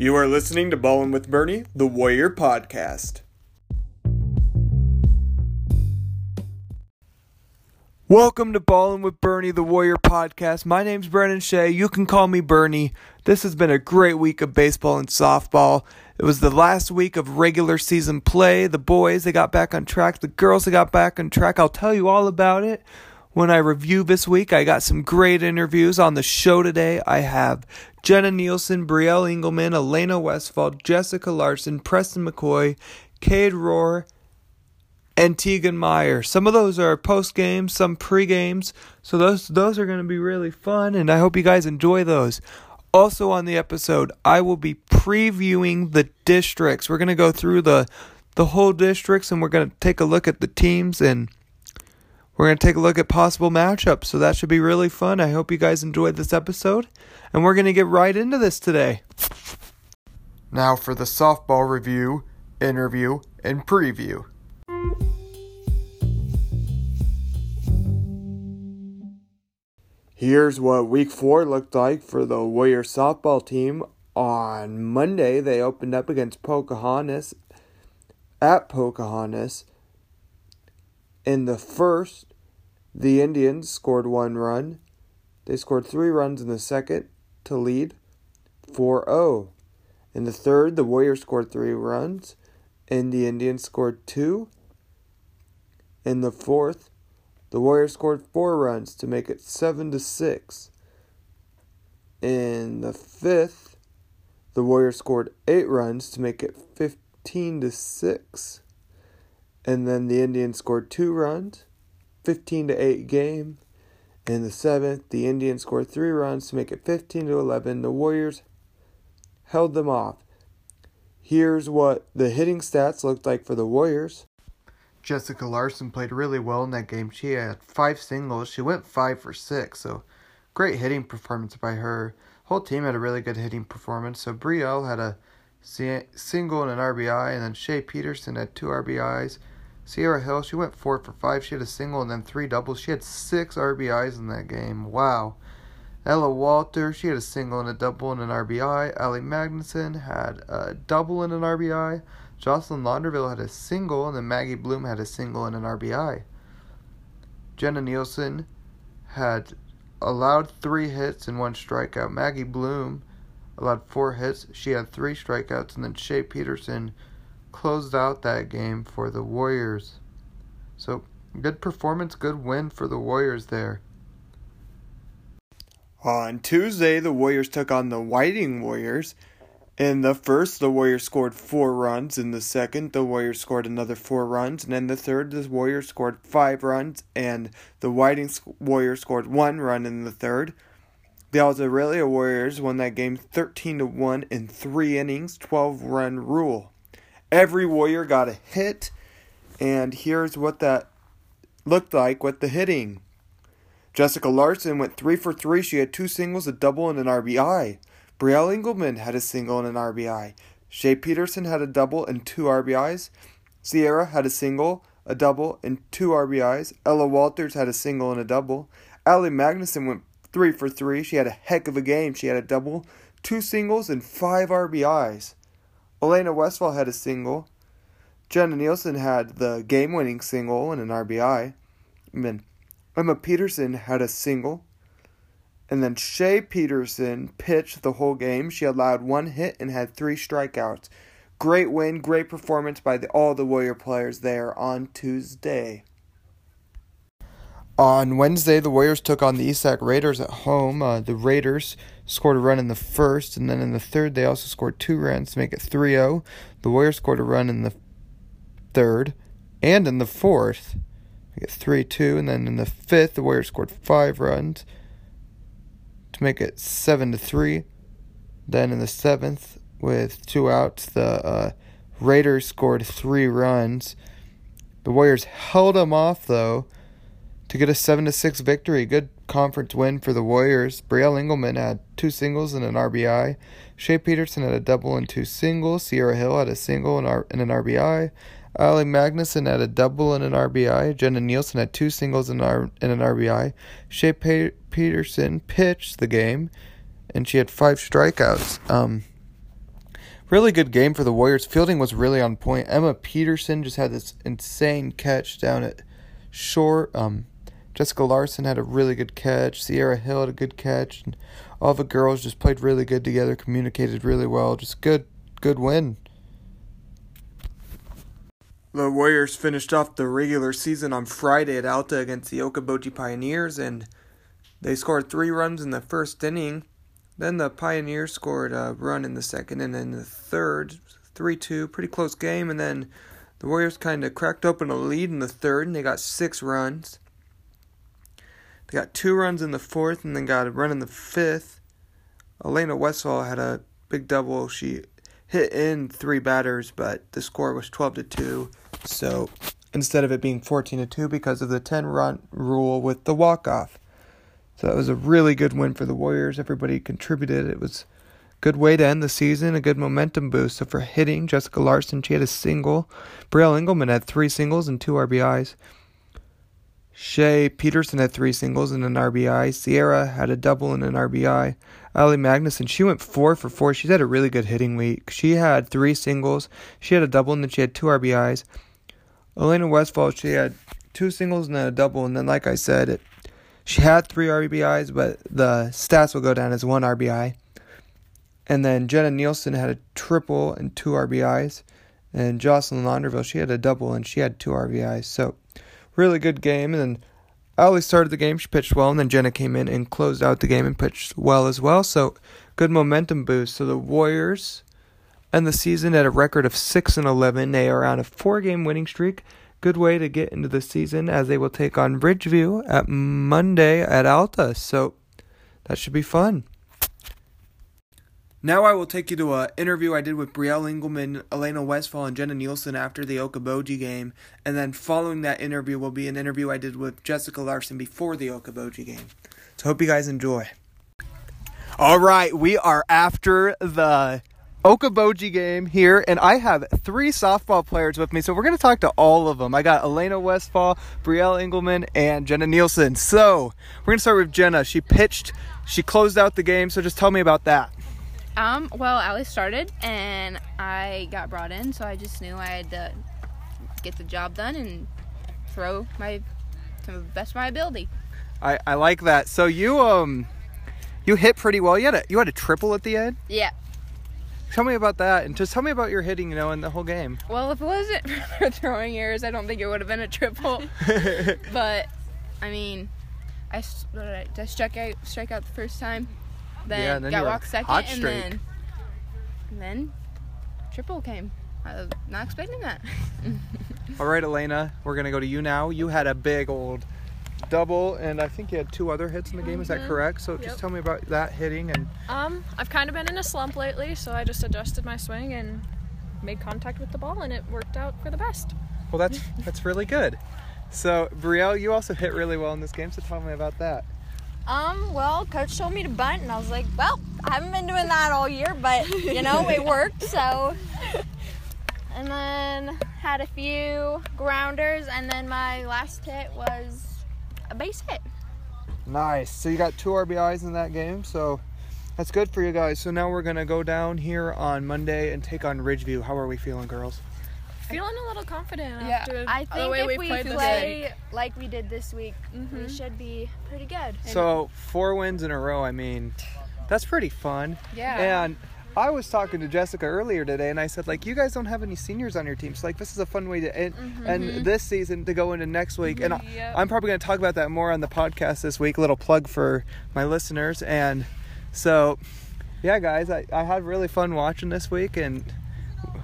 You are listening to Ballin' with Bernie, the Warrior Podcast. Welcome to Ballin' with Bernie, the Warrior Podcast. My name's Brennan Shea. You can call me Bernie. This has been a great week of baseball and softball. It was the last week of regular season play. The boys, they got back on track. The girls, they got back on track. I'll tell you all about it when I review this week. I got some great interviews on the show today. I have Jenna Nielsen, Brielle Engelman, Elena Westfall, Jessica Larson, Preston McCoy, Cade Rohr, and Tegan Meyer. Some of those are post games, some pre games. So those those are going to be really fun, and I hope you guys enjoy those. Also on the episode, I will be previewing the districts. We're going to go through the the whole districts, and we're going to take a look at the teams and we're going to take a look at possible matchups, so that should be really fun. I hope you guys enjoyed this episode, and we're going to get right into this today. Now for the softball review, interview, and preview. Here's what week four looked like for the Warrior softball team. On Monday, they opened up against Pocahontas at Pocahontas. In the first, the Indians scored one run. They scored three runs in the second to lead 4 0. In the third, the Warriors scored three runs, and the Indians scored two. In the fourth, the Warriors scored four runs to make it 7 to 6. In the fifth, the Warriors scored eight runs to make it 15 to 6. And then the Indians scored two runs 15 to 8 game. In the seventh, the Indians scored three runs to make it 15 to 11. The Warriors held them off. Here's what the hitting stats looked like for the Warriors. Jessica Larson played really well in that game. She had five singles. She went five for six, so great hitting performance by her. Whole team had a really good hitting performance. So Brielle had a single and an RBI, and then Shea Peterson had two RBIs. Sierra Hill, she went four for five. She had a single and then three doubles. She had six RBIs in that game. Wow. Ella Walter, she had a single and a double and an RBI. Allie Magnuson had a double and an RBI. Jocelyn Launderville had a single, and then Maggie Bloom had a single and an RBI. Jenna Nielsen had allowed three hits and one strikeout. Maggie Bloom allowed four hits. She had three strikeouts, and then Shea Peterson closed out that game for the Warriors. So, good performance, good win for the Warriors there. Uh, on Tuesday, the Warriors took on the Whiting Warriors. In the first, the Warriors scored four runs. In the second, the Warriors scored another four runs. And in the third, the Warriors scored five runs. And the Whiting Warriors scored one run in the third. The Aurelia Warriors won that game 13 to 1 in three innings, 12 run rule. Every warrior got a hit, and here's what that looked like with the hitting. Jessica Larson went three for three. She had two singles, a double, and an RBI. Brielle Engelman had a single and an RBI. Shea Peterson had a double and two RBIs. Sierra had a single, a double, and two RBIs. Ella Walters had a single and a double. Allie Magnuson went three for three. She had a heck of a game. She had a double, two singles, and five RBIs. Elena Westfall had a single. Jenna Nielsen had the game winning single and an RBI. And then Emma Peterson had a single. And then Shea Peterson pitched the whole game. She allowed one hit and had three strikeouts. Great win, great performance by the, all the Warrior players there on Tuesday. On Wednesday, the Warriors took on the East Raiders at home. Uh, the Raiders scored a run in the first, and then in the third, they also scored two runs to make it 3 0. The Warriors scored a run in the third and in the fourth, make it 3 2. And then in the fifth, the Warriors scored five runs to make it 7 to 3. Then in the seventh, with two outs, the uh, Raiders scored three runs. The Warriors held them off, though to get a 7 to 6 victory. Good conference win for the Warriors. Brielle Engelman had two singles and an RBI. Shea Peterson had a double and two singles. Sierra Hill had a single and, an RBI. Ali Magnuson had a double and an RBI. Jenna Nielsen had two singles and, and an RBI. Shea Pe- Peterson pitched the game, and she had five strikeouts. Um, really good game for the Warriors. Fielding was really on point. Emma Peterson just had this insane catch down at short. Um, Jessica Larson had a really good catch. Sierra Hill had a good catch. And all the girls just played really good together, communicated really well. Just good, good win. The Warriors finished off the regular season on Friday at Alta against the Okoboji Pioneers, and they scored three runs in the first inning. Then the Pioneers scored a run in the second, and in the third, 3 2, pretty close game. And then the Warriors kind of cracked open a lead in the third, and they got six runs. They got two runs in the fourth, and then got a run in the fifth. Elena Westfall had a big double. She hit in three batters, but the score was 12 to 2. So instead of it being 14 to 2 because of the 10 run rule with the walk off. So that was a really good win for the Warriors. Everybody contributed. It was a good way to end the season, a good momentum boost. So for hitting, Jessica Larson, she had a single. Brielle Engelman had three singles and two RBIs. Shea Peterson had three singles and an RBI. Sierra had a double and an RBI. Ali Magnuson, she went four for four. She's had a really good hitting week. She had three singles. She had a double and then she had two RBIs. Elena Westfall, she had two singles and then a double. And then, like I said, it, she had three RBIs, but the stats will go down as one RBI. And then Jenna Nielsen had a triple and two RBIs. And Jocelyn Launderville, she had a double and she had two RBIs. So really good game. And then Ali started the game, she pitched well, and then Jenna came in and closed out the game and pitched well as well. So good momentum boost. So the Warriors end the season at a record of six and eleven. They are on a four-game winning streak. Good way to get into the season as they will take on Ridgeview at Monday at Alta. So that should be fun. Now I will take you to an interview I did with Brielle Engelman, Elena Westfall, and Jenna Nielsen after the Okoboji game. And then following that interview will be an interview I did with Jessica Larson before the Okoboji game. So hope you guys enjoy. All right, we are after the Okoboji game here, and I have three softball players with me, so we're going to talk to all of them. I got Elena Westfall, Brielle Engelman, and Jenna Nielsen. So we're going to start with Jenna. She pitched, she closed out the game, so just tell me about that. Um, well, Ali started and I got brought in, so I just knew I had to get the job done and throw my to the best of my ability. I, I like that. So you um you hit pretty well. You had a you had a triple at the end. Yeah. Tell me about that, and just tell me about your hitting, you know, in the whole game. Well, if it wasn't for throwing errors, I don't think it would have been a triple. but I mean, I, I, I struck out strike out the first time. Then, Yeah, then got you had walked second, hot and streak. then and then triple came. I was not expecting that. All right, Elena, we're gonna go to you now. You had a big old double, and I think you had two other hits in the game. Is that correct? So just tell me about that hitting and Um, I've kind of been in a slump lately, so I just adjusted my swing and made contact with the ball, and it worked out for the best. well, that's that's really good. So Brielle, you also hit really well in this game. So tell me about that. Um, well, coach told me to bunt, and I was like, well, I haven't been doing that all year, but you know, it worked. So, and then had a few grounders, and then my last hit was a base hit. Nice. So you got two RBIs in that game. So that's good for you guys. So now we're gonna go down here on Monday and take on Ridgeview. How are we feeling, girls? Feeling a little confident Yeah, after I the think way if we we played play like we did this week, we mm-hmm. should be pretty good. So four wins in a row. I mean, that's pretty fun. Yeah. And I was talking to Jessica earlier today, and I said like, you guys don't have any seniors on your team, so like this is a fun way to end, mm-hmm. end mm-hmm. this season to go into next week. And I, Yep. I'm probably going to talk about that more on the podcast this week. A little plug for my listeners. And so, yeah, guys, I, I had really fun watching this week, and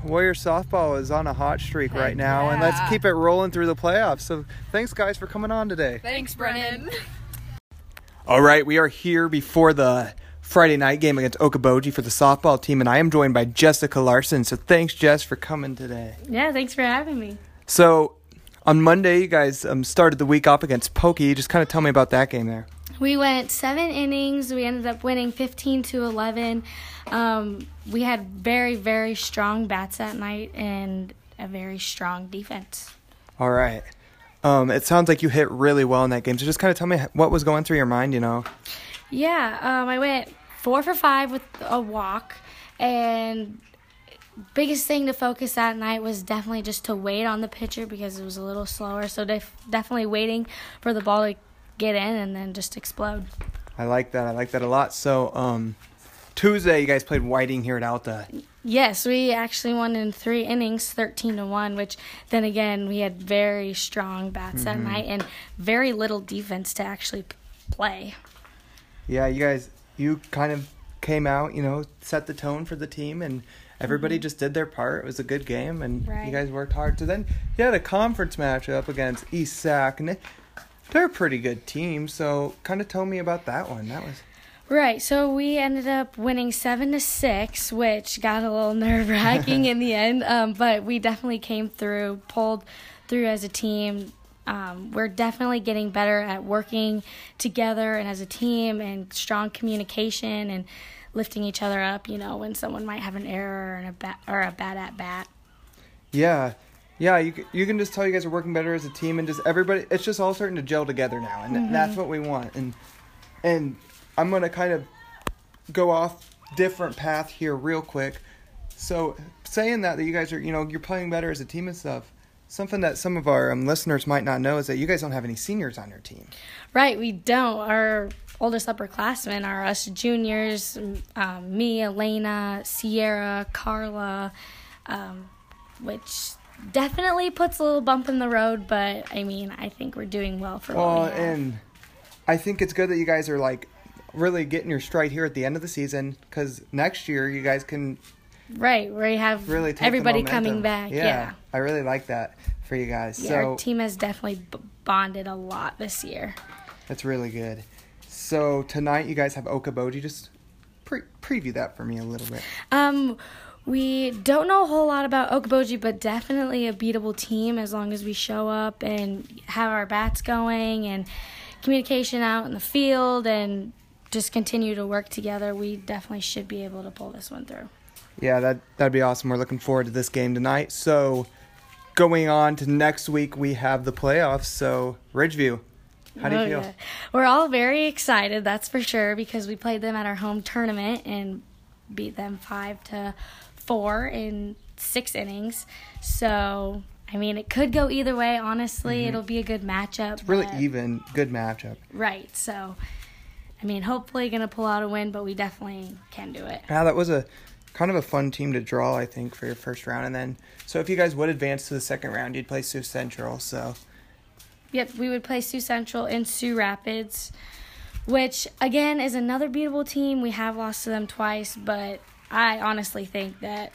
Warrior softball is on a hot streak right now, and let's keep it rolling through the playoffs. So thanks, guys, for coming on today. Thanks, Brennan. All right, we are here before the Friday night game against Okoboji for the softball team, and I am joined by Jessica Larson. So thanks, Jess, for coming today. Yeah, thanks for having me. So on Monday, you guys um, started the week off against Pokey. Just kind of tell me about that game there. We went seven innings. We ended up winning 15 to 11. Um, we had very, very strong bats that night and a very strong defense. All right. Um, it sounds like you hit really well in that game. So just kind of tell me what was going through your mind. You know. Yeah, um, I went four for five with a walk, and biggest thing to focus that night was definitely just to wait on the pitcher because it was a little slower. So def- definitely waiting for the ball to get in and then just explode. I like that. I like that a lot. So, um, Tuesday, you guys played Whiting here at Alta. Yes, we actually won in three innings, thirteen to one. Which then again, we had very strong bats that night and very little defense to actually play. Yeah, you guys, you kind of came out, you know, set the tone for the team, and everybody just did their part. It was a good game, and you guys worked hard. So then you had a conference matchup against East Sac, and they're a pretty good team. So kind of tell me about that one. That was Right, so we ended up winning seven to six, which got a little nerve wracking in the end. Um, but we definitely came through, pulled through as a team. Um, we're definitely getting better at working together and as a team, and strong communication and lifting each other up. You know, when someone might have an error and a bat or a bad at bat. yeah. Yeah, you, you can just tell you guys are working better as a team, and just everybody. It's just all starting to gel together now, and th- that's what we want. And and I'm gonna kind of go off different path here real quick. So saying that that you guys are you know you're playing better as a team and stuff. Something that some of our um, listeners might not know is that you guys don't have any seniors on your team. Right, we don't. Our oldest upperclassmen are us juniors, um, me, Elena, Sierra, Carla, um, which definitely puts a little bump in the road, but I mean, I think we're doing well for Well, we and I think it's good that you guys are like really getting your stride here at the end of the season because next year you guys can right, we have really everybody coming back. Yeah. I really like that for you guys. Yeah, so our team has definitely b- bonded a lot this year. that's really good. So tonight you guys have Okoboji. Just pre- preview that for me a little bit. Um, we don't know a whole lot about Okoboji, but definitely a beatable team as long as we show up and have our bats going and communication out in the field and just continue to work together. We definitely should be able to pull this one through. Yeah, that that'd be awesome. We're looking forward to this game tonight. So going on to next week, we have the playoffs. So Ridgeview, how do you Oh, feel? yeah. We're all very excited, that's for sure, because we played them at our home tournament and beat them five to four in six innings. So, I mean, it could go either way. Honestly, it'll be a good matchup. Mm-hmm. Really but- even, good matchup. Right. So, I mean, hopefully gonna pull out a win, but we definitely can do it. Yeah, that was a kind of a fun team to draw, I think, for your first round. And then, so if you guys would advance to the second round, you'd play Sioux Central. So Yep, we would play Sioux Central in Sioux Rapids, which again is another beatable team. We have lost to them twice, but I honestly think that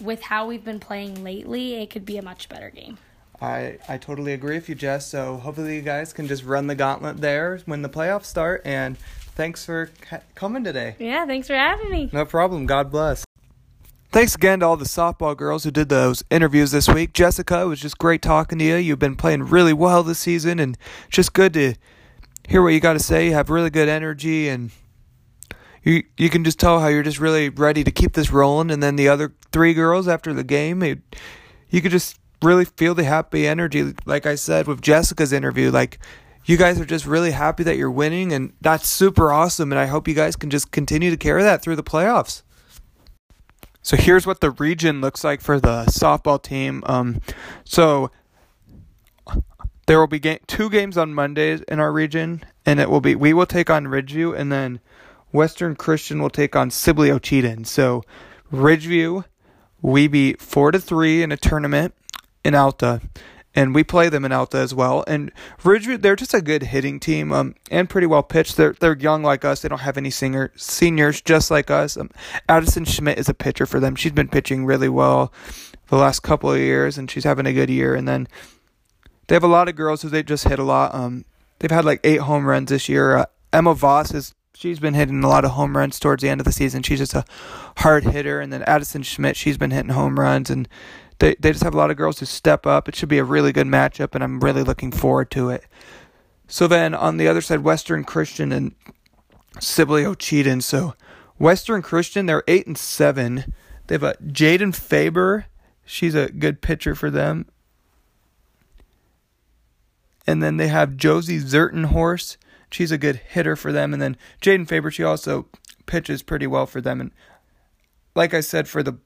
with how we've been playing lately, it could be a much better game. I I totally agree with you, Jess. So hopefully you guys can just run the gauntlet there when the playoffs start. And thanks for ca- coming today. Yeah, thanks for having me. No problem. God bless. Thanks again to all the softball girls who did those interviews this week. Jessica, it was just great talking to you. You've been playing really well this season, and just good to hear what you got to say. You have really good energy, and you you can just tell how you're just really ready to keep this rolling. And then the other three girls after the game, it, you could just really feel the happy energy. Like I said with Jessica's interview, like you guys are just really happy that you're winning, and that's super awesome. And I hope you guys can just continue to carry that through the playoffs. So here's what the region looks like for the softball team. Um, so there will be two games on Mondays in our region, and it will be we will take on Ridgeview, and then Western Christian will take on Sibley Ocheyedan. So Ridgeview, we beat four to three in a tournament in Alta, and we play them in Alta as well. And Ridgeview, they're just a good hitting team, um, and pretty well pitched. They're they're young like us. They don't have any singer seniors just like us. Um, Addison Schmidt is a pitcher for them. She's been pitching really well the last couple of years, and she's having a good year. And then they have a lot of girls who they just hit a lot. Um, they've had like eight home runs this year. Uh, Emma Voss is she's been hitting a lot of home runs towards the end of the season. She's just a hard hitter, and then Addison Schmidt, she's been hitting home runs, and they they just have a lot of girls who step up. It should be a really good matchup, and I'm really looking forward to it. So then on the other side, Western Christian and Sibley Ocheyedan. So Western Christian, they're eight and seven. They have a Jaden Faber. She's a good pitcher for them. And then they have Josie Zertenhorst. She's a good hitter for them. And then Jaden Faber, she also pitches pretty well for them. And like I said, for the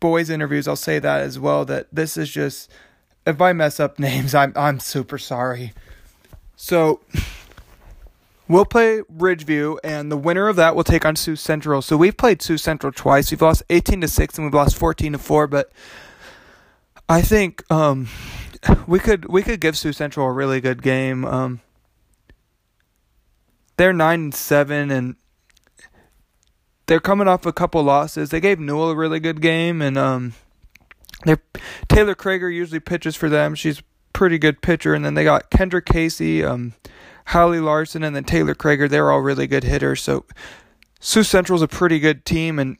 boys interviews, I'll say that as well. That this is just if I mess up names, I'm I'm super sorry. So we'll play Ridgeview, and the winner of that will take on Sioux Central. So we've played Sioux Central twice. We've lost eighteen to six, and we've lost fourteen to four. But I think um, we could we could give Sioux Central a really good game. Um, they're nine and seven, and they're coming off a couple losses. They gave Newell a really good game, and um, they're Taylor Krager usually pitches for them. She's pretty good pitcher, and then they got Kendra Casey, um, Hallie Larson, and then Taylor Krager. They're all really good hitters. So Sioux Central's a pretty good team, and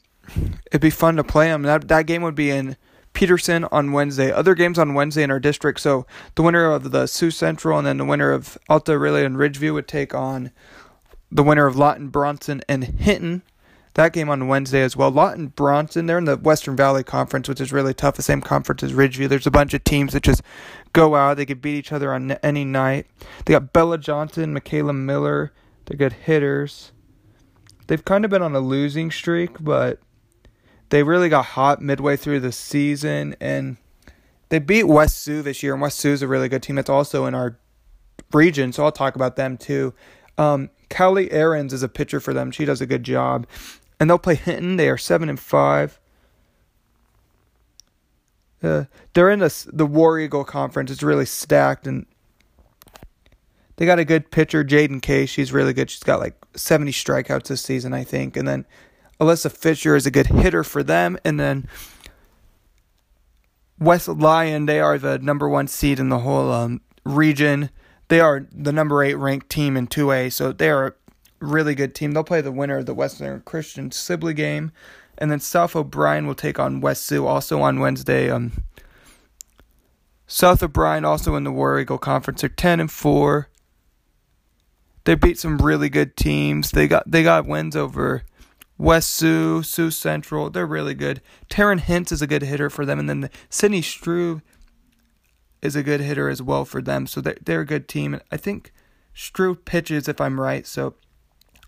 it'd be fun to play them. That that game would be in Peterson on Wednesday. Other games on Wednesday in our district. So the winner of the Sioux Central and then the winner of Alta Aurelia and Ridgeview would take on the winner of Lawton Bronson and Hinton. That game on Wednesday as well. Lawton Bronson, they're in the Western Valley Conference, which is really tough. The same conference as Ridgeview. There's a bunch of teams that just go out. They could beat each other on any night. They got Bella Johnson, Michaela Miller. They're good hitters. They've kind of been on a losing streak, but they really got hot midway through the season and they beat West Sioux this year, and West Sioux is a really good team. It's also in our region, so I'll talk about them too. Um, Callie Aarons is a pitcher for them. She does a good job, and they'll play Hinton. They are seven and five. Uh, they're in the the War Eagle Conference. It's really stacked, and they got a good pitcher, Jaden Kay. She's really good. She's got like seventy strikeouts this season, I think, and then Alyssa Fisher is a good hitter for them. And then West Lyon, they are the number one seed in the whole um, region. They are the number eight ranked team in 2A, so they are a really good team. They'll play the winner of the Western Christian Sibley game. And then South O'Brien will take on West Sioux also on Wednesday. Um, South O'Brien also in the War Eagle Conference. They're ten and four. They beat some really good teams. They got they got wins over West Sioux, Sioux Central, they're really good. Taryn Hintz is a good hitter for them, and then the Sydney Struve is a good hitter as well for them. So they're, they're a good team. And I think Struve pitches, if I'm right. So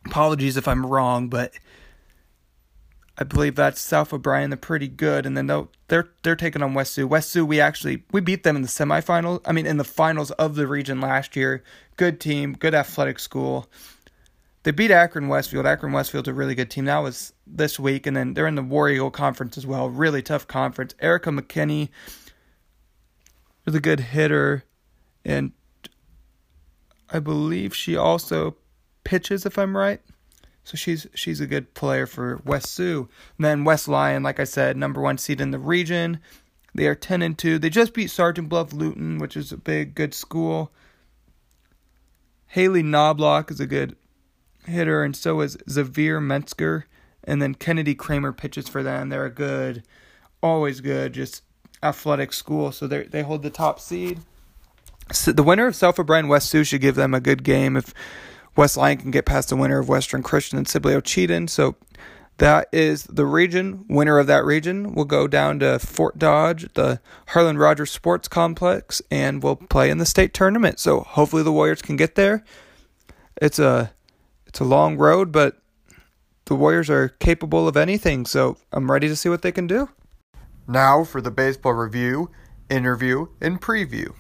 apologies if I'm wrong, but I believe that's South O'Brien. They're pretty good, and then they'll, they're they're taking on West Sioux. West Sioux, we actually we beat them in the semifinals. I mean, in the finals of the region last year. Good team, good athletic school they beat Akron Westfield. Akron Westfield's a really good team. That was this week, and then they're in the War Eagle Conference as well. Really tough conference. Erica McKinney a good hitter, and I believe she also pitches, if I'm right. So she's she's a good player for West Sioux. And then West Lyon, like I said, number one seed in the region. They are ten and two. They just beat Sergeant Bluff Luton, which is a big good school. Haley Knobloch is a good hitter, and so is Xavier Metzger. And then Kennedy Kramer pitches for them. They're a good, always good, just athletic school. So they they hold the top seed. So the winner of South O'Brien West Sioux should give them a good game if West Lyon can get past the winner of Western Christian and Sibley Ocheyedan. So that is the region. Winner of that region will go down to Fort Dodge, the Harlan Rogers Sports Complex, and will play in the state tournament. So hopefully the Warriors can get there. It's a it's a long road, but the Warriors are capable of anything, so I'm ready to see what they can do. Now for the baseball review, interview, and preview.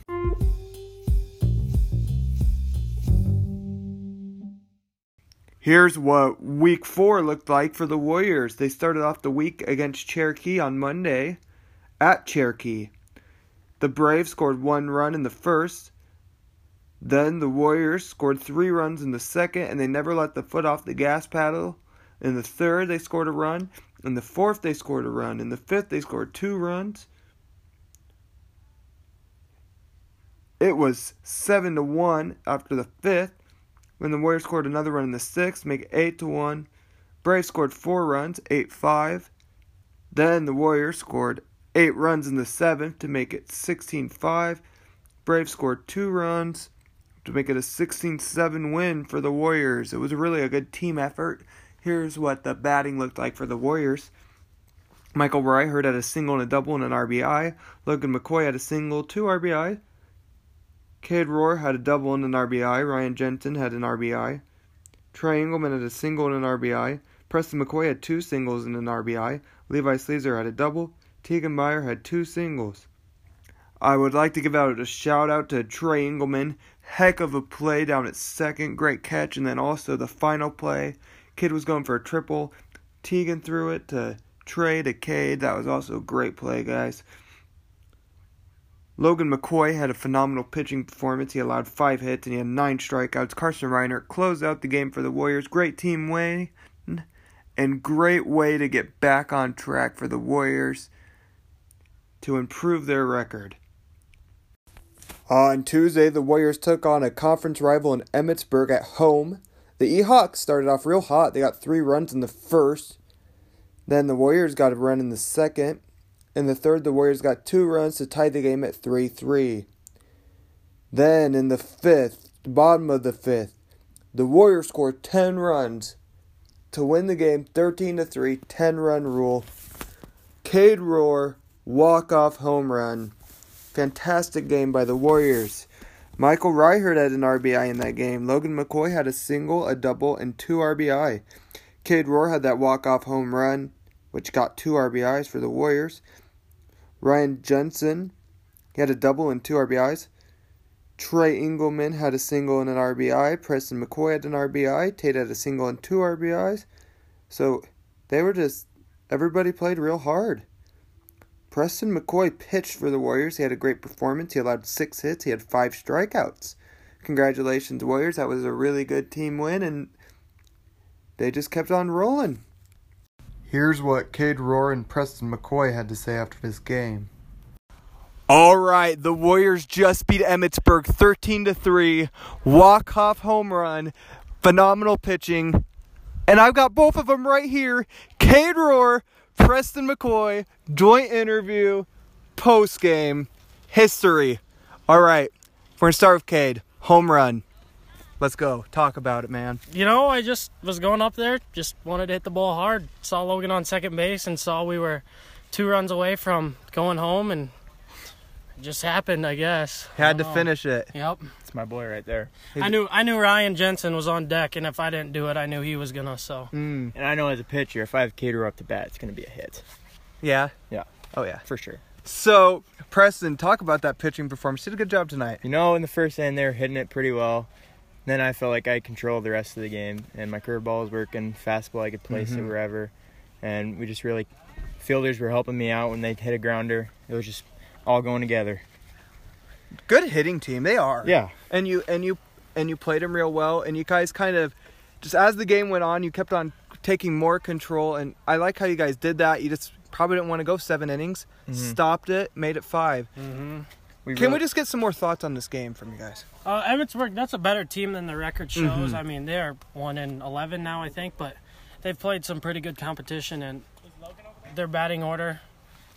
Here's what week four looked like for the Warriors. They started off the week against Cherokee on Monday at Cherokee. The Braves scored one run in the first, then the Warriors scored three runs in the second, and they never let the foot off the gas pedal. In the third, they scored a run. In the fourth, they scored a run. In the fifth, they scored two runs. It was seven to one after the fifth, when the Warriors scored another run in the sixth, make it eight to one. Braves scored four runs, eight five. Then the Warriors scored eight runs in the seventh to make it 16-5. Braves scored two runs to make it a 16 7 win for the Warriors. It was really a good team effort. Here's what the batting looked like for the Warriors. Michael Reichert had a single and a double and an RBI. Logan McCoy had a single, two RBI. Cade Rohr had a double and an RBI. Ryan Jensen had an RBI. Trey Engelman had a single and an RBI. Preston McCoy had two singles and an RBI. Levi Sleezer had a double. Tegan Meyer had two singles. I would like to give out a shout out to Trey Engelman. Heck of a play down at second. Great catch. And then also the final play. Kid was going for a triple. Tegan threw it to Trey to Cade. That was also a great play, guys. Logan McCoy had a phenomenal pitching performance. He allowed five hits and he had nine strikeouts. Carson Reiner closed out the game for the Warriors. Great team win and great way to get back on track for the Warriors to improve their record. On Tuesday, the Warriors took on a conference rival in Emmetsburg at home. The E-Hawks started off real hot. They got three runs in the first. Then the Warriors got a run in the second. In the third, the Warriors got two runs to tie the game at 3 3. Then in the fifth, bottom of the fifth, the Warriors scored 10 runs to win the game 13 to 3, 10 run rule. Cade Rohr, walk off home run. Fantastic game by the Warriors. Michael Reichert had an RBI in that game. Logan McCoy had a single, a double, and two RBI. Cade Rohr had that walk off home run, which got two RBIs for the Warriors. Ryan Jensen, he had a double and two RBIs. Trey Engelman had a single and an RBI. Preston McCoy had an RBI. Tate had a single and two RBIs. So they were just, everybody played real hard. Preston McCoy pitched for the Warriors. He had a great performance. He allowed six hits. He had five strikeouts. Congratulations, Warriors. That was a really good team win, and they just kept on rolling. Here's what Cade Rohr and Preston McCoy had to say after this game. All right, the Warriors just beat Emmetsburg 13 to 3. Walk off home run. Phenomenal pitching. And I've got both of them right here. Cade Rohr, Preston McCoy, joint interview, post game, history. All right, we're to start with Cade. Home run. Let's go. Talk about it, man. You know, I just was going up there, just wanted to hit the ball hard. Saw Logan on second base and saw we were two runs away from going home, and it just happened, I guess. Had to Oh. finish it. Yep. It's my boy right there. I knew I knew Ryan Jensen was on deck, and if I didn't do it, I knew he was gonna. So Mm, And I know as a pitcher, if I have Cater up to bat, it's going to be a hit. yeah. Yeah. Oh, yeah. For sure. So, Preston, talk about that pitching performance. Did a good job tonight. You know, in the first inning, they were hitting it pretty well. Then I felt like I controlled the rest of the game, and my curveball was working, fastball I could place it Mhm. wherever, and we just really fielders were helping me out when they hit a grounder. It was just all going together. Good hitting team. They are. Yeah, and you and you and you played them real well and you guys kind of just as the game went on you kept on taking more control and i like how you guys did that you just probably didn't want to go seven innings Mhm. stopped it made it 5 mm-hmm. we can really- we just get some more thoughts on this game from you guys uh, Emmetsburg, that's a better team than the record shows. Mhm. I mean, they're one in eleven now, I think, but they've played some pretty good competition, and their batting order,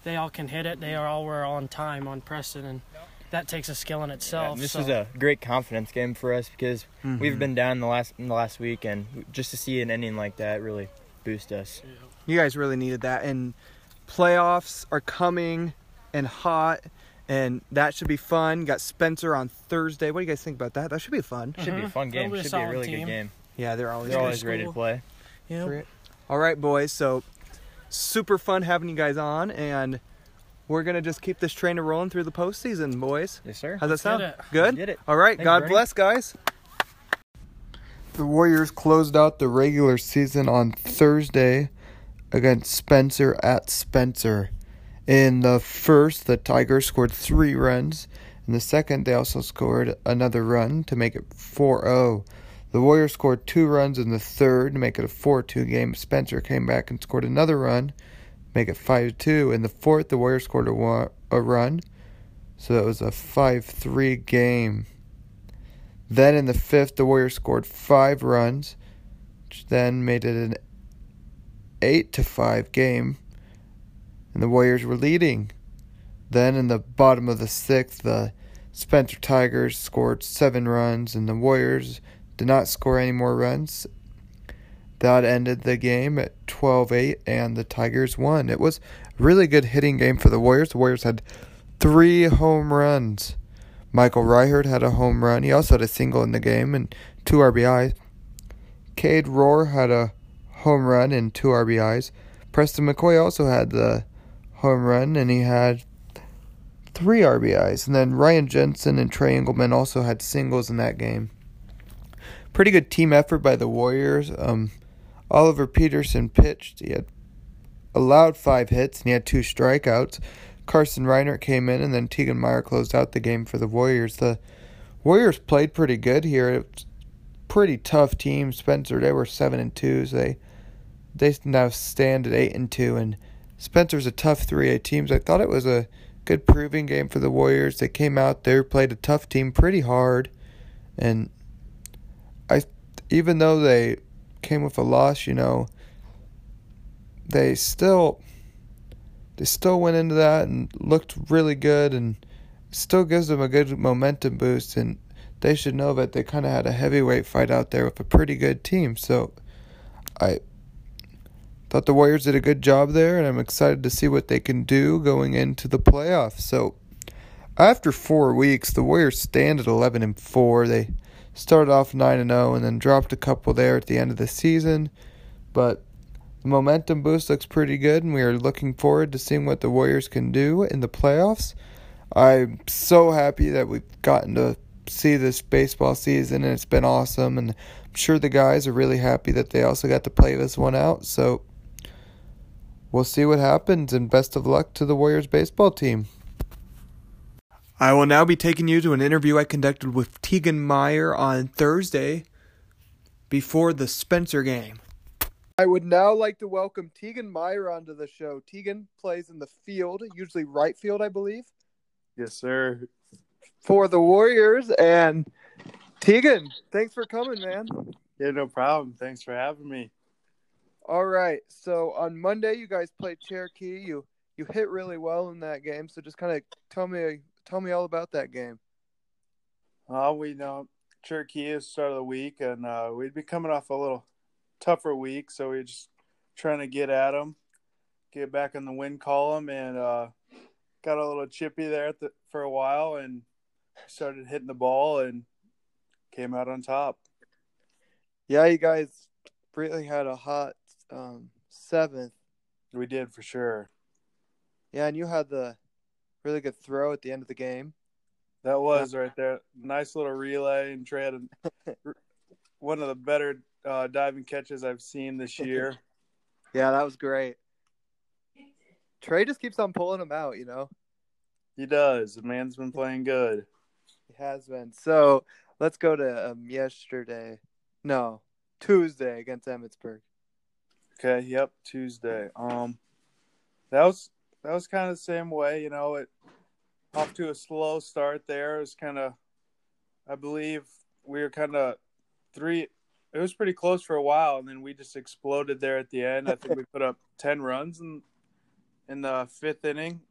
they all can hit it. They are all were on time on Preston, and that takes a skill in Yeah, itself. and this so. was a great confidence game for us because Mm-hmm. we've been down the last in the last week, and just to see an ending like that really boost us. you guys really needed that and playoffs are coming and hot and that should be fun got spencer on thursday what do you guys think about that that should be fun Should be a Mhm. fun game. Be Should be a really team. good game. yeah they're always They're always ready to play. Yep. All right, boys. So super fun having you guys on, and we're gonna just keep this train rolling through the postseason, boys. Yes, sir. How's that sound? it. Good. Did it. All right. Thanks, God Bernie. bless, guys. The Warriors closed out the regular season on Thursday against Spencer at Spencer. In the first, the Tigers scored three runs. In the second, they also scored another run to make it 4 0. The Warriors scored two runs in the third to make it a 4 2 game. Spencer came back and scored another run, make it 5 2. In the fourth, the Warriors scored a, a run, so that was a 5 3 game. Then in the fifth, the Warriors scored five runs, which then made it an 8 to 5 game, and the Warriors were leading. Then in the bottom of the sixth, the Spencer Tigers scored seven runs, and the Warriors did not score any more runs. That ended the game at 12 8, and the Tigers won. It was a really good hitting game for the Warriors. The Warriors had three home runs. Michael Reichert had a home run. He also had a single in the game and two RBIs. Cade Rohr had a home run and two RBIs. Preston McCoy also had the home run, and he had three RBIs. And then Ryan Jensen and Trey Engelman also had singles in that game. Pretty good team effort by the Warriors. Um, Oliver Peterson pitched. He had allowed five hits and he had two strikeouts. Carson Reinert came in, and then Tegan Meyer closed out the game for the Warriors. The Warriors played pretty good here. It's pretty tough team. Spencer, they were seven and two. So they they now stand at eight and two, and Spencer's a tough three A teams. I thought it was a good proving game for the Warriors. They came out there, played a tough team pretty hard, and I even though they came with a loss, you know, they still they still went into that and looked really good and still gives them a good momentum boost and they should know that they kind of had a heavyweight fight out there with a pretty good team. So I thought the Warriors did a good job there and I'm excited to see what they can do going into the playoffs. So after 4 weeks, the Warriors stand at 11 and 4. They started off 9 and 0 and then dropped a couple there at the end of the season, but the momentum boost looks pretty good, and we are looking forward to seeing what the Warriors can do in the playoffs. I'm so happy that we've gotten to see this baseball season, and it's been awesome. And I'm sure the guys are really happy that they also got to play this one out. So we'll see what happens, and best of luck to the Warriors baseball team. I will now be taking you to an interview I conducted with Tegan Meyer on Thursday before the Spencer game. I would now like to welcome Tegan Meyer onto the show. Tegan plays in the field, usually right field, I believe. Yes, sir. For the Warriors. And Tegan, thanks for coming, man. Yeah, no problem. Thanks for having me. All right. So on Monday, you guys played Cherokee. You you hit really well in that game. So just kind of tell me tell me all about that game. Uh, we know Cherokee is start of the week, and uh, we'd be coming off a little tougher week, so we are just trying to get at them, get back in the win column, and uh, got a little chippy there the, for a while, and started hitting the ball and came out on top. Yeah, you guys really had a hot um, seventh. We did for sure. Yeah, and you had the really good throw at the end of the game. That was right there. Nice little relay, and Trey had a, one of the better uh, diving catches I've seen this year. yeah, that was great. Trey just keeps on pulling them out, you know. He does. The man's been playing good. He has been. So let's go to um, yesterday. No, Tuesday against Emmetsburg. Okay. Yep. Tuesday. Um, that was that was kind of the same way. You know, it off to a slow start there. It was kind of, I believe we were kind of three it was pretty close for a while, and then we just exploded there at the end. I think we put up ten runs in in the fifth inning.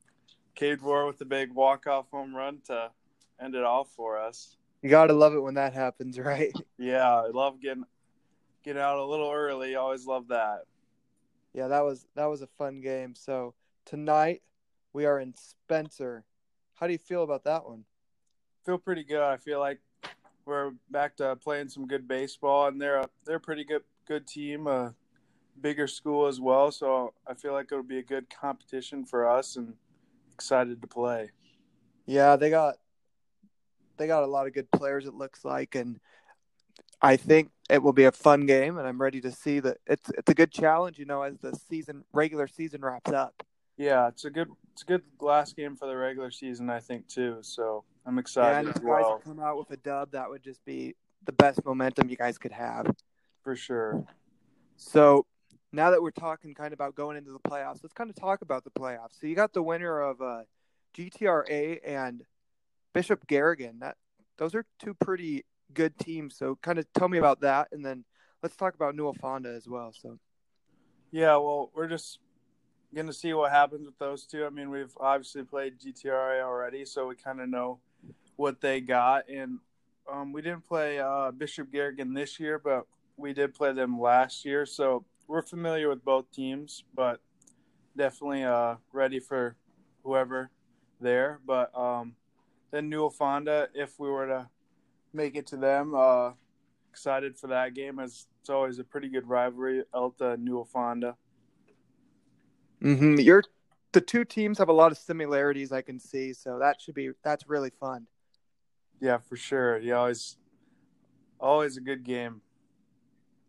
Cade Rohr with the big walk off home run to end it off for us. You gotta love it when that happens, right? Yeah, I love getting getting out a little early. Always love that. Yeah, that was that was a fun game. So tonight we are in Spencer. How do you feel about that one? Feel pretty good. I feel like we're back to playing some good baseball, and they're a, they're a pretty good good team, a bigger school as well. So I feel like it'll be a good competition for us, and excited to play. Yeah, they got they got a lot of good players. It looks like, and I think it will be a fun game, and I'm ready to see that. It's it's a good challenge, you know, as the season regular season wraps up. Yeah, it's a good it's a good last game for the regular season, I think too. So I'm excited. Yeah, and if you guys come out with a dub, that would just be the best momentum you guys could have. For sure. So now that we're talking kind of about going into the playoffs, let's kind of talk about the playoffs. So you got the winner of uh, GTRA and Bishop Garrigan. That those are two pretty good teams. So kind of tell me about that, and then let's talk about Newell Fonda as well. So yeah, well, we're just going to see what happens with those two. I mean, we've obviously played GTRA already, so we kind of know what they got. And um, we didn't play uh, Bishop Garrigan this year, but we did play them last year. So we're familiar with both teams, but definitely uh, ready for whoever there. But um, then Newell Fonda, if we were to make it to them, uh, excited for that game as it's always a pretty good rivalry, Alta Newell Fonda. Mm-hmm. Your the two teams have a lot of similarities I can see, so that should be that's really fun. Yeah, for sure. You always, always a good game.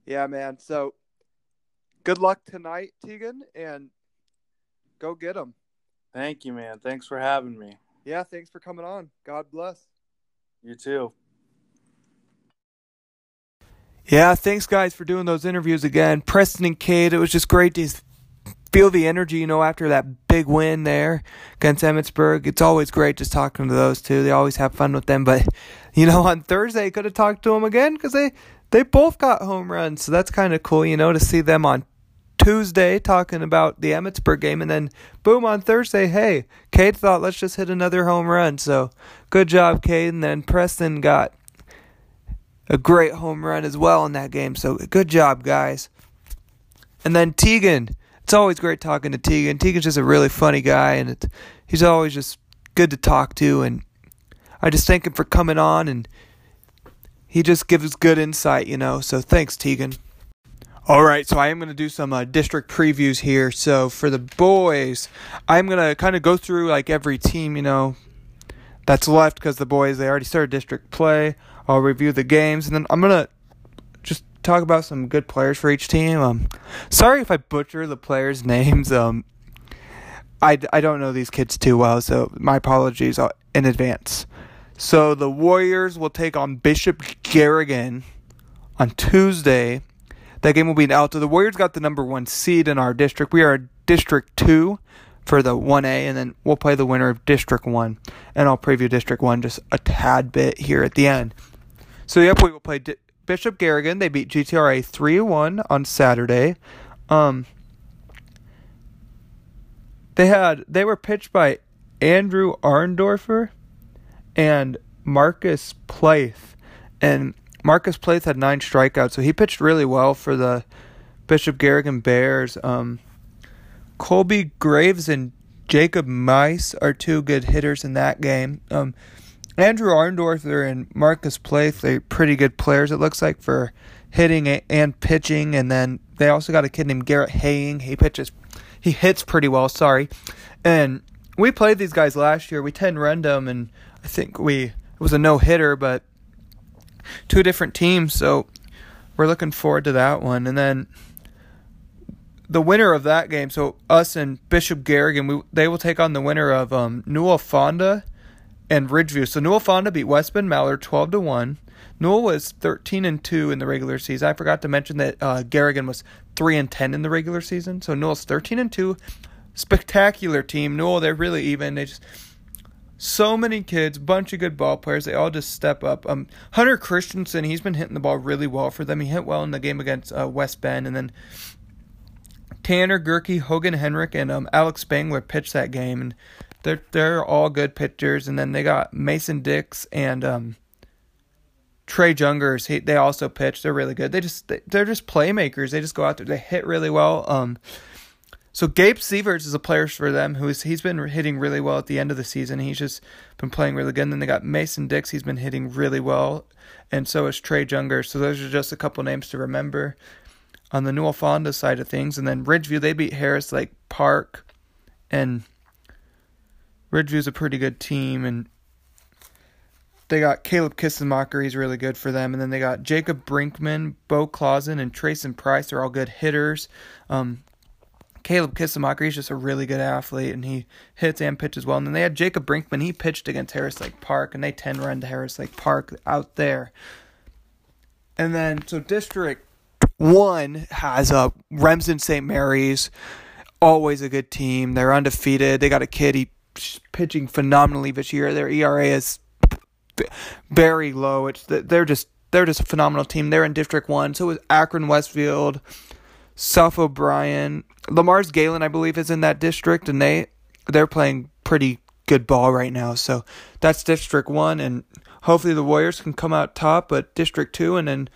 Yeah, man. So good luck tonight, Tegan, and go get them. Thank you, man. Thanks for having me. Yeah, thanks for coming on. God bless. You too. Yeah, thanks guys for doing those interviews again. Preston and Cade, it was just great to feel the energy, you know, after that big win there against Emmetsburg. It's always great just talking to those two. They always have fun with them. But, you know, on Thursday, could have talked to them again because they, they both got home runs. So that's kind of cool, you know, to see them on Tuesday talking about the Emmetsburg game. And then, boom, on Thursday, hey, Cade thought, let's just hit another home run. So good job, Cade. And then Preston got a great home run as well in that game. So good job, guys. And then Tegan it's always great talking to Tegan. Tegan's just a really funny guy, and he's always just good to talk to. And I just thank him for coming on, and he just gives good insight, you know. So thanks, Tegan. All right, so I am going to do some uh, district previews here. So for the boys, I'm going to kind of go through like every team, you know, that's left because the boys they already started district play. I'll review the games, and then I'm going to talk about some good players for each team. Um, sorry if I butcher the players' names. Um, I, I don't know these kids too well, so my apologies uh, in advance. So the Warriors will take on Bishop Garrigan on Tuesday. That game will be in Alta. The Warriors got the number one seed in our district. We are District 2 for the 1A, and then we'll play the winner of District 1. And I'll preview District 1 just a tad bit here at the end. So, yep, we will play Di- Bishop Garrigan. They beat GTRA 3 1 on Saturday. Um, they had they were pitched by Andrew Arndorfer and Marcus Plath. And Marcus Plath had nine strikeouts, so he pitched really well for the Bishop Garrigan Bears. Um, Colby Graves and Jacob Mice are two good hitters in that game. Um, Andrew Arndorfer and Marcus Plath, they're pretty good players, it looks like, for hitting and pitching. And then they also got a kid named Garrett Haying. He pitches, he hits pretty well, sorry. And we played these guys last year. We 10 run them, and I think we, it was a no hitter, but two different teams. So we're looking forward to that one. And then the winner of that game, so us and Bishop Garrigan, we, they will take on the winner of um, Newell Fonda and Ridgeview. So Newell Fonda beat West Bend Mallard 12 to 1. Newell was 13 and 2 in the regular season. I forgot to mention that uh, Garrigan was 3 and 10 in the regular season. So Newell's 13 and 2. Spectacular team. Newell, they're really even. They just so many kids, bunch of good ball players. They all just step up. Um, Hunter Christensen, he's been hitting the ball really well for them. He hit well in the game against uh, West Bend, and then Tanner Gurkey, Hogan Henrik, and um, Alex Spangler pitched that game, and they're they're all good pitchers, and then they got Mason Dix and um, Trey Jungers. He, they also pitch. They're really good. They just they, they're just playmakers. They just go out there. They hit really well. Um, so Gabe Sievers is a player for them who's he's been hitting really well at the end of the season. He's just been playing really good. And then they got Mason Dix. He's been hitting really well, and so is Trey Jungers. So those are just a couple names to remember on the Newell Fonda side of things. And then Ridgeview they beat Harris Lake Park, and Ridgeview's a pretty good team, and they got Caleb Kissenmacher. He's really good for them. And then they got Jacob Brinkman, Bo Clausen, and Trayson Price. They're all good hitters. Um, Caleb Kissenmacher, he's just a really good athlete, and he hits and pitches well. And then they had Jacob Brinkman. He pitched against Harris Lake Park, and they 10 run to Harris Lake Park out there. And then, so District 1 has a Remsen St. Mary's. Always a good team. They're undefeated. They got a kid. He pitching phenomenally this year. Their ERA is very low. It's they're just they're just a phenomenal team. They're in District One. So is Akron Westfield, South O'Brien, Le Mars Gehlen, I believe, is in that district, and they they're playing pretty good ball right now. So that's District One, and hopefully the Warriors can come out top. But District Two, and then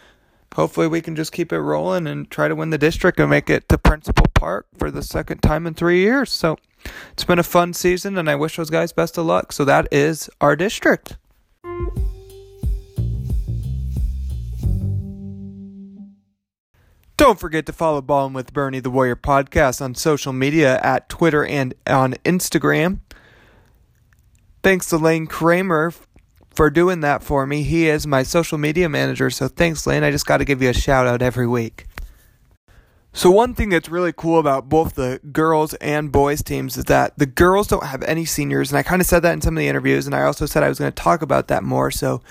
hopefully we can just keep it rolling and try to win the district and make it to Principal Park for the second time in three years. So it's been a fun season, and I wish those guys best of luck. So that is our district. Don't forget to follow Ballin' with Bernie the Warrior podcast on social media at Twitter and on Instagram. Thanks to Lane Kramer for doing that for me. He is my social media manager, so thanks, Lane. I just got to give you a shout out every week. So, one thing that's really cool about both the girls and boys teams is that the girls don't have any seniors, and I kind of said that in some of the interviews, and I also said I was going to talk about that more. So,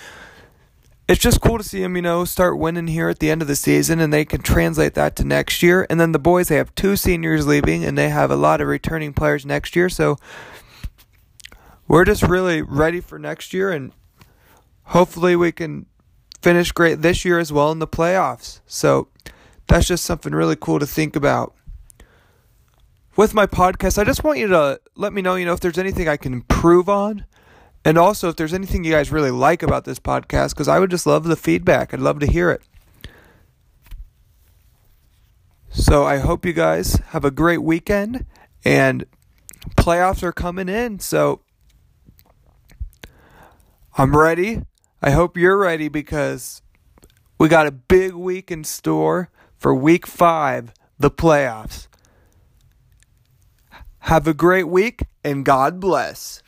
it's just cool to see them, you know, start winning here at the end of the season, and they can translate that to next year. And then the boys, they have two seniors leaving, and they have a lot of returning players next year. So, we're just really ready for next year, and hopefully, we can finish great this year as well in the playoffs. So, that's just something really cool to think about. With my podcast, I just want you to let me know, you know, if there's anything I can improve on. And also if there's anything you guys really like about this podcast, because I would just love the feedback. I'd love to hear it. So I hope you guys have a great weekend and playoffs are coming in. So I'm ready. I hope you're ready because we got a big week in store for week five, the playoffs. Have a great week and God bless.